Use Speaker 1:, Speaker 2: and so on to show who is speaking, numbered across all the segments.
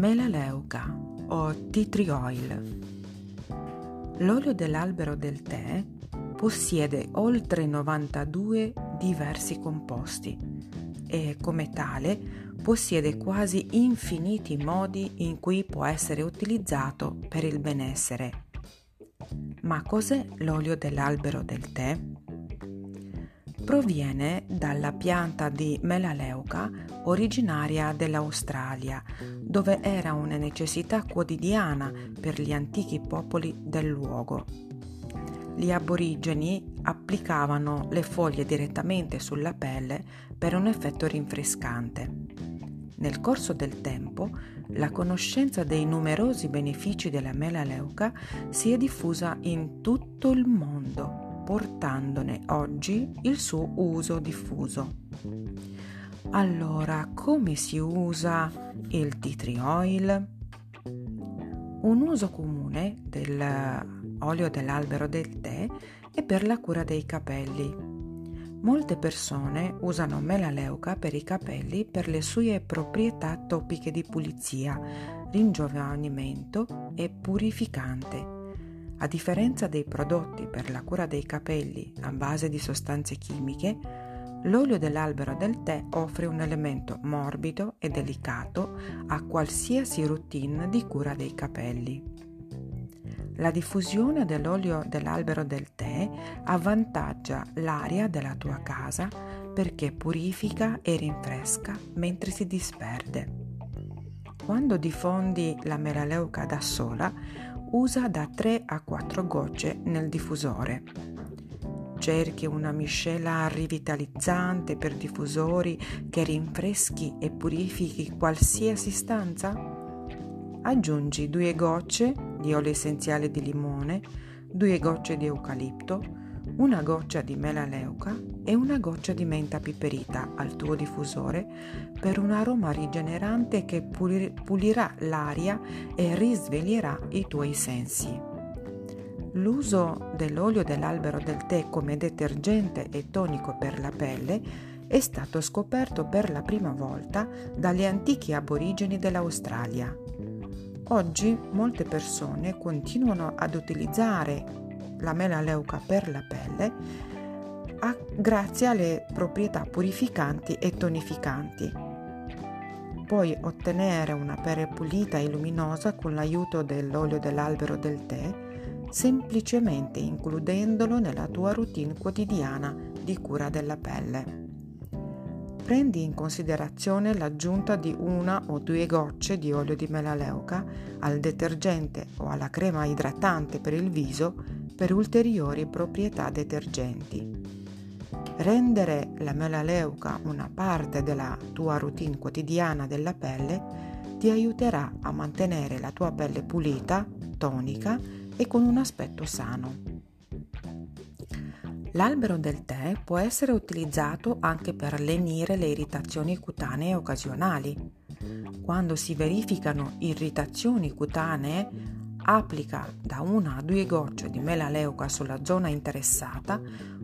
Speaker 1: Melaleuca o tea tree oil. L'olio dell'albero del tè possiede oltre 92 diversi composti e come tale possiede quasi infiniti modi in cui può essere utilizzato per il benessere. Ma cos'è l'olio dell'albero del tè? Proviene dalla pianta di melaleuca originaria dell'Australia, dove era una necessità quotidiana per gli antichi popoli del luogo. Gli aborigeni applicavano le foglie direttamente sulla pelle per un effetto rinfrescante. Nel corso del tempo, la conoscenza dei numerosi benefici della melaleuca si è diffusa in tutto il mondo portandone oggi il suo uso diffuso. Allora, come si usa il tea tree oil? Un uso comune dell'olio dell'albero del tè è per la cura dei capelli. Molte persone usano melaleuca per i capelli per le sue proprietà topiche di pulizia, ringiovanimento e purificante a differenza dei prodotti per la cura dei capelli a base di sostanze chimiche, l'olio dell'albero del tè offre un elemento morbido e delicato a qualsiasi routine di cura dei capelli. La diffusione dell'olio dell'albero del tè avvantaggia l'aria della tua casa perché purifica e rinfresca mentre si disperde. Quando diffondi la melaleuca da sola, usa da 3 a 4 gocce nel diffusore. Cerchi una miscela rivitalizzante per diffusori che rinfreschi e purifichi qualsiasi stanza? Aggiungi 2 gocce di olio essenziale di limone, 2 gocce di eucalipto, una goccia di melaleuca e una goccia di menta piperita al tuo diffusore per un aroma rigenerante che pulirà l'aria e risveglierà i tuoi sensi. L'uso dell'olio dell'albero del tè come detergente e tonico per la pelle è stato scoperto per la prima volta dagli antichi aborigeni dell'Australia. Oggi molte persone continuano ad utilizzare la melaleuca per la pelle a, grazie alle proprietà purificanti e tonificanti. Puoi ottenere una pelle pulita e luminosa con l'aiuto dell'olio dell'albero del tè semplicemente includendolo nella tua routine quotidiana di cura della pelle. Prendi in considerazione l'aggiunta di una o due gocce di olio di melaleuca al detergente o alla crema idratante per il viso per ulteriori proprietà detergenti. Rendere la melaleuca una parte della tua routine quotidiana della pelle ti aiuterà a mantenere la tua pelle pulita, tonica e con un aspetto sano. L'albero del tè può essere utilizzato anche per lenire le irritazioni cutanee occasionali. Quando si verificano irritazioni cutanee, Applica da una a due gocce di melaleuca sulla zona interessata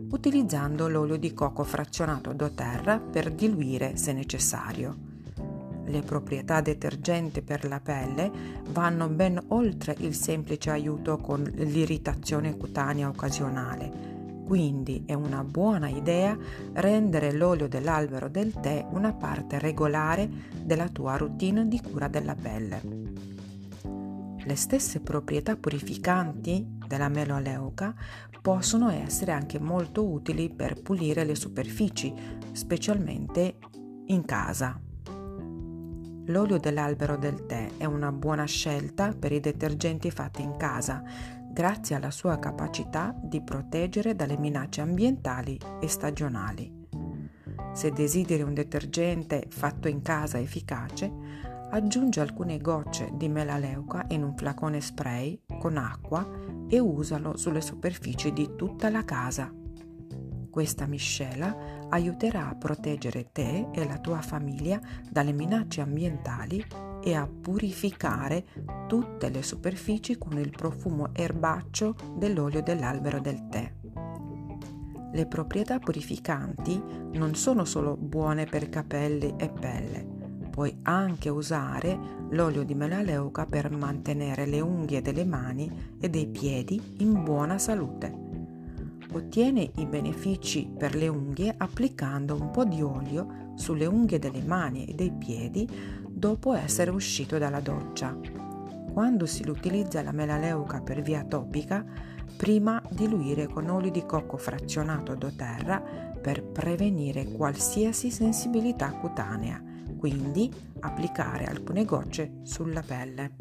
Speaker 1: utilizzando l'olio di cocco frazionato doTERRA per diluire se necessario. Le proprietà detergenti per la pelle vanno ben oltre il semplice aiuto con l'irritazione cutanea occasionale, quindi è una buona idea rendere l'olio dell'albero del tè una parte regolare della tua routine di cura della pelle. Le stesse proprietà purificanti della melaleuca possono essere anche molto utili per pulire le superfici, specialmente in casa. L'olio dell'albero del tè è una buona scelta per i detergenti fatti in casa, grazie alla sua capacità di proteggere dalle minacce ambientali e stagionali. Se desideri un detergente fatto in casa efficace, Aggiungi alcune gocce di melaleuca in un flacone spray con acqua e usalo sulle superfici di tutta la casa. Questa miscela aiuterà a proteggere te e la tua famiglia dalle minacce ambientali e a purificare tutte le superfici con il profumo erbaccio dell'olio dell'albero del tè. Le proprietà purificanti non sono solo buone per capelli e pelle, Puoi anche usare l'olio di melaleuca per mantenere le unghie delle mani e dei piedi in buona salute. Ottiene i benefici per le unghie applicando un po' di olio sulle unghie delle mani e dei piedi dopo essere uscito dalla doccia. Quando si utilizza la melaleuca per via topica, prima diluire con olio di cocco frazionato doTERRA per prevenire qualsiasi sensibilità cutanea, quindi applicare alcune gocce sulla pelle.